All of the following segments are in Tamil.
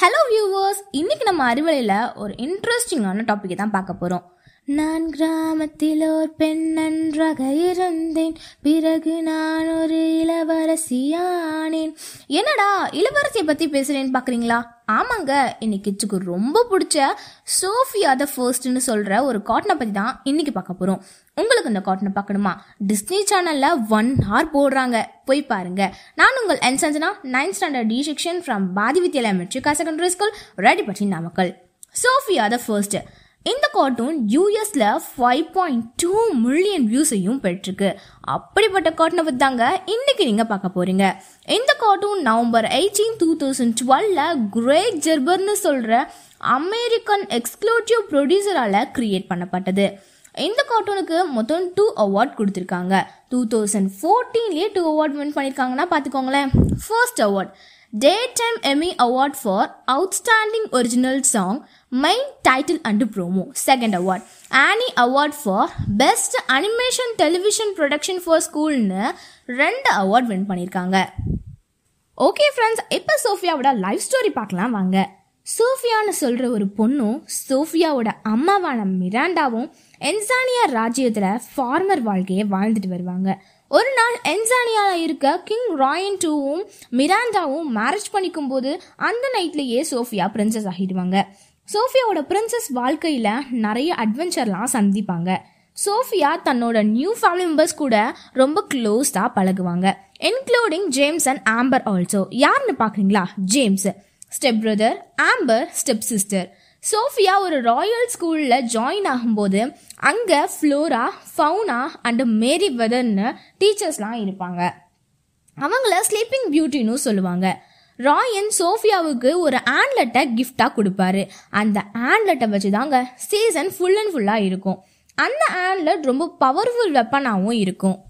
hello viewers இன்னைக்கு நம்ம அறிவலையில் ஒரு இன்ட்ரெஸ்டிங்கான டாப்பிக்கை தான் பார்க்க போகிறோம் நான் கிராமத்தில் ஒரு பெண் நன்றாக இருந்தேன். பிறகு நான் ஒரு இளவரசியானேன். என்னடா இளவரசியை பற்றி பேசுகிறேன்னு பார்க்குறீங்களா ஆமாங்க இன்னைக்கு கிச்சுக்கு ரொம்ப பிடிச்ச சோஃபியா த ஃபர்ஸ்ட்னு சொல்கிற ஒரு காட்டனை பற்றி தான் இன்னைக்கு பார்க்க போகிறோம் உங்களுக்கு இந்த காட்டனை பார்க்கணுமா? டிஸ்னி சேனலில் ஒன் ஹார் போடுறாங்க. போய் பாருங்க. நான் உங்கள் என் Sanjana ninth standard D section from Bharathi Vidyalaya matric secondary school Reddipatti Namakkal. Sofia the first. இந்த கார்ட்டூன் யூஎஸ்ல ஃபைவ் பாயிண்ட் டூ மில்லியன் வியூஸையும் பெற்றிருக்கு. அப்படிப்பட்ட கார்ட்டூனை பற்றி தாங்க இன்னைக்கு நீங்க பார்க்க போறீங்க. இந்த cartoon November eighteen two thousand டுவெல்ல Craig ஜெர்பர்னு சொல்ற அமெரிக்கன் எக்ஸ்க்ளூசிவ் ப்ரொடியூசரால கிரியேட் பண்ணப்பட்டது. இந்த கார்ட்டூனுக்கு மொத்தம் டூ அவார்ட் கொடுத்துருக்காங்க. டூ தௌசண்ட் ஃபோர்டீன்லேயே டூ அவார்ட் வின் பண்ணியிருக்காங்கன்னா பார்த்துக்கோங்களேன். First award daytime Emmy award for outstanding original song main title and promo second award Annie award for best animation television production for ஸ்கூல்னு ரெண்டு அவார்ட் வின் பண்ணியிருக்காங்க ஓகே ஃப்ரெண்ட்ஸ் இப்போ சோஃபியாவோட லைவ் ஸ்டோரி பார்க்கலாம் வாங்க. சோஃபியான்னு சொல்கிற ஒரு பொண்ணும் சோஃபியாவோட அம்மாவான மிராண்டாவும் என்சானியா ராஜ்யத்தில் ஃபார்மர் வாழ்க்கையை வாழ்ந்துட்டு வருவாங்க. ஒரு நாள் என்சானியாவில் இருக்க கிங் ராயன் டூவும் மிராண்டாவும் மேரேஜ் பண்ணிக்கும் போது அந்த நைட்லேயே சோஃபியா பிரின்சஸ் ஆகிடுவாங்க. சோஃபியாவோட பிரின்சஸ் வாழ்க்கையில் நிறைய அட்வென்ச்சர்லாம் சந்திப்பாங்க. சோஃபியா தன்னோட நியூ ஃபேமிலி மெம்பர்ஸ் கூட ரொம்ப க்ளோஸ்டாக பழகுவாங்க. Including James and Amber also யாருன்னு பார்க்குறீங்களா James stepbrother Amber stepsister Sofia ஒரு ராயல் ஸ்கூலில் ஜாயின் ஆகும்போது அங்கே ஃப்ளோரா ஃபவுனா அண்டு மேரி வெதர்னு டீச்சர்ஸ்லாம் இருப்பாங்க. அவங்கள ஸ்லீப்பிங் பியூட்டின்னு சொல்லுவாங்க. ராயன் சோஃபியாவுக்கு ஒரு ஆண்ட்லெட்டை கிஃப்டாக கொடுப்பாரு. அந்த ஆண்ட்லெட்டை வச்சு தாங்க சீசன் ஃபுல் அண்ட் ஃபுல்லாக இருக்கும். அந்த ஆண்ட்லெட் ரொம்ப பவர்ஃபுல் வெப்பனாகவும் இருக்கும்.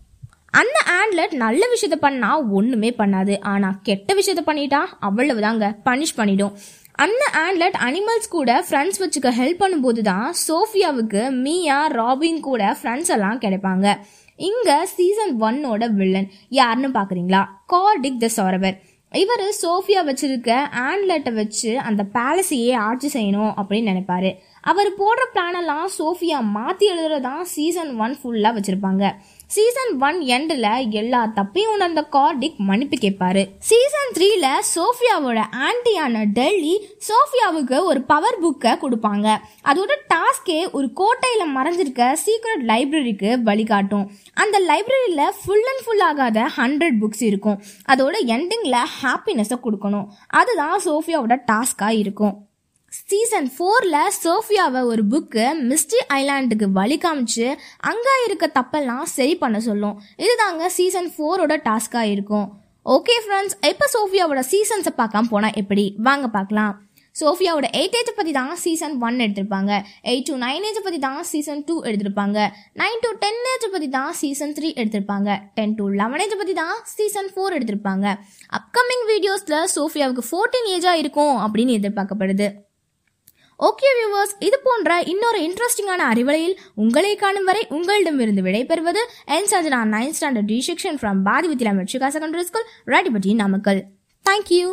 அந்த ஆண்ட்லட் நல்ல விஷயத்த பண்ணா ஒன்றுமே பண்ணாது. ஆனால் கெட்ட விஷயத்த பண்ணிட்டா அவ்வளவுதாங்க. பனிஷ் பண்ணிடும். அந்த ஆண்ட்லட் அனிமல்ஸ் கூட ஃப்ரெண்ட்ஸ் வச்சுக்க ஹெல்ப் பண்ணும்போது தான் சோஃபியாவுக்கு மீயா ராபின் கூட ஃப்ரெண்ட்ஸ் எல்லாம் கிடைப்பாங்க. இங்க சீசன் ஒன்னோட வில்லன் யாருன்னு பாக்குறீங்களா? கார்டிக் த சாரவர். இவர் சோஃபியா வச்சிருக்க ஆண்ட்லெட்டை வச்சு அந்த பேலஸையே ஆட்சி செய்யணும் அப்படின்னு நினைப்பாரு. அவர் போடுற பிளானெல்லாம் சோஃபியா மாற்றி எழுதுறதான் சீசன் ஒன் ஃபுல்லாக வச்சுருப்பாங்க. சீசன் ஒன் எண்டில் எல்லா தப்பையும் உணர்ந்த கார்டிக் மன்னிப்பு கேட்பாரு. சீசன் த்ரீல சோஃபியாவோட ஆன்டியான டெல்லி சோஃபியாவுக்கு ஒரு பவர் புக்கை கொடுப்பாங்க. அதோட டாஸ்கே ஒரு கோட்டையில் மறைஞ்சிருக்க சீக்ரெட் லைப்ரரிக்கு வழிகாட்டும். அந்த லைப்ரரியில் ஃபுல் அண்ட் ஃபுல் ஆகாத ஹண்ட்ரட் புக்ஸ் இருக்கும். அதோட எண்டிங்கில் ஹாப்பினஸை கொடுக்கணும். அதுதான் சோஃபியாவோட டாஸ்காக இருக்கும். சீசன் ஃபோரில் சோஃபியாவை ஒரு புக்கு மிஸ்டி ஐலாண்டுக்கு வழி காமிச்சு அங்கே இருக்க தப்பெல்லாம் சரி பண்ண சொல்லும். இதுதாங்க சீசன் ஃபோரோட டாஸ்காக இருக்கும். ஓகே ஃப்ரெண்ட்ஸ் இப்போ சோஃபியாவோட சீசன்ஸை பார்க்காம போனால் எப்படி? வாங்க பார்க்கலாம். சோஃபியாவோட எயிட் ஏஜை பற்றி தான் சீசன் ஒன் எடுத்திருப்பாங்க. எயிட் டு நைன் ஏஜை பற்றி தான் சீசன் டூ எடுத்திருப்பாங்க. நைன் டு டென் ஏஜ் பற்றி தான் சீசன் த்ரீ எடுத்திருப்பாங்க. டென் டு லெவன் ஏஜை பற்றி தான் சீசன் ஃபோர் எடுத்திருப்பாங்க. அப்கமிங் வீடியோஸில் சோஃபியாவுக்கு ஃபோர்டீன் ஏஜாக இருக்கும் அப்படின்னு எதிர்பார்க்கப்படுது. ஓகே வியூவர்ஸ் இது போன்ற இன்னொரு இன்ட்ரெஸ்டிங்கான அறிவலையில் உங்களை காணும் வரை உங்களிடமிருந்து விடைபெறுவது என் Sanjana nine standard D section from Bharathi Vidya matric secondary school Reddipatti Namakkal thank you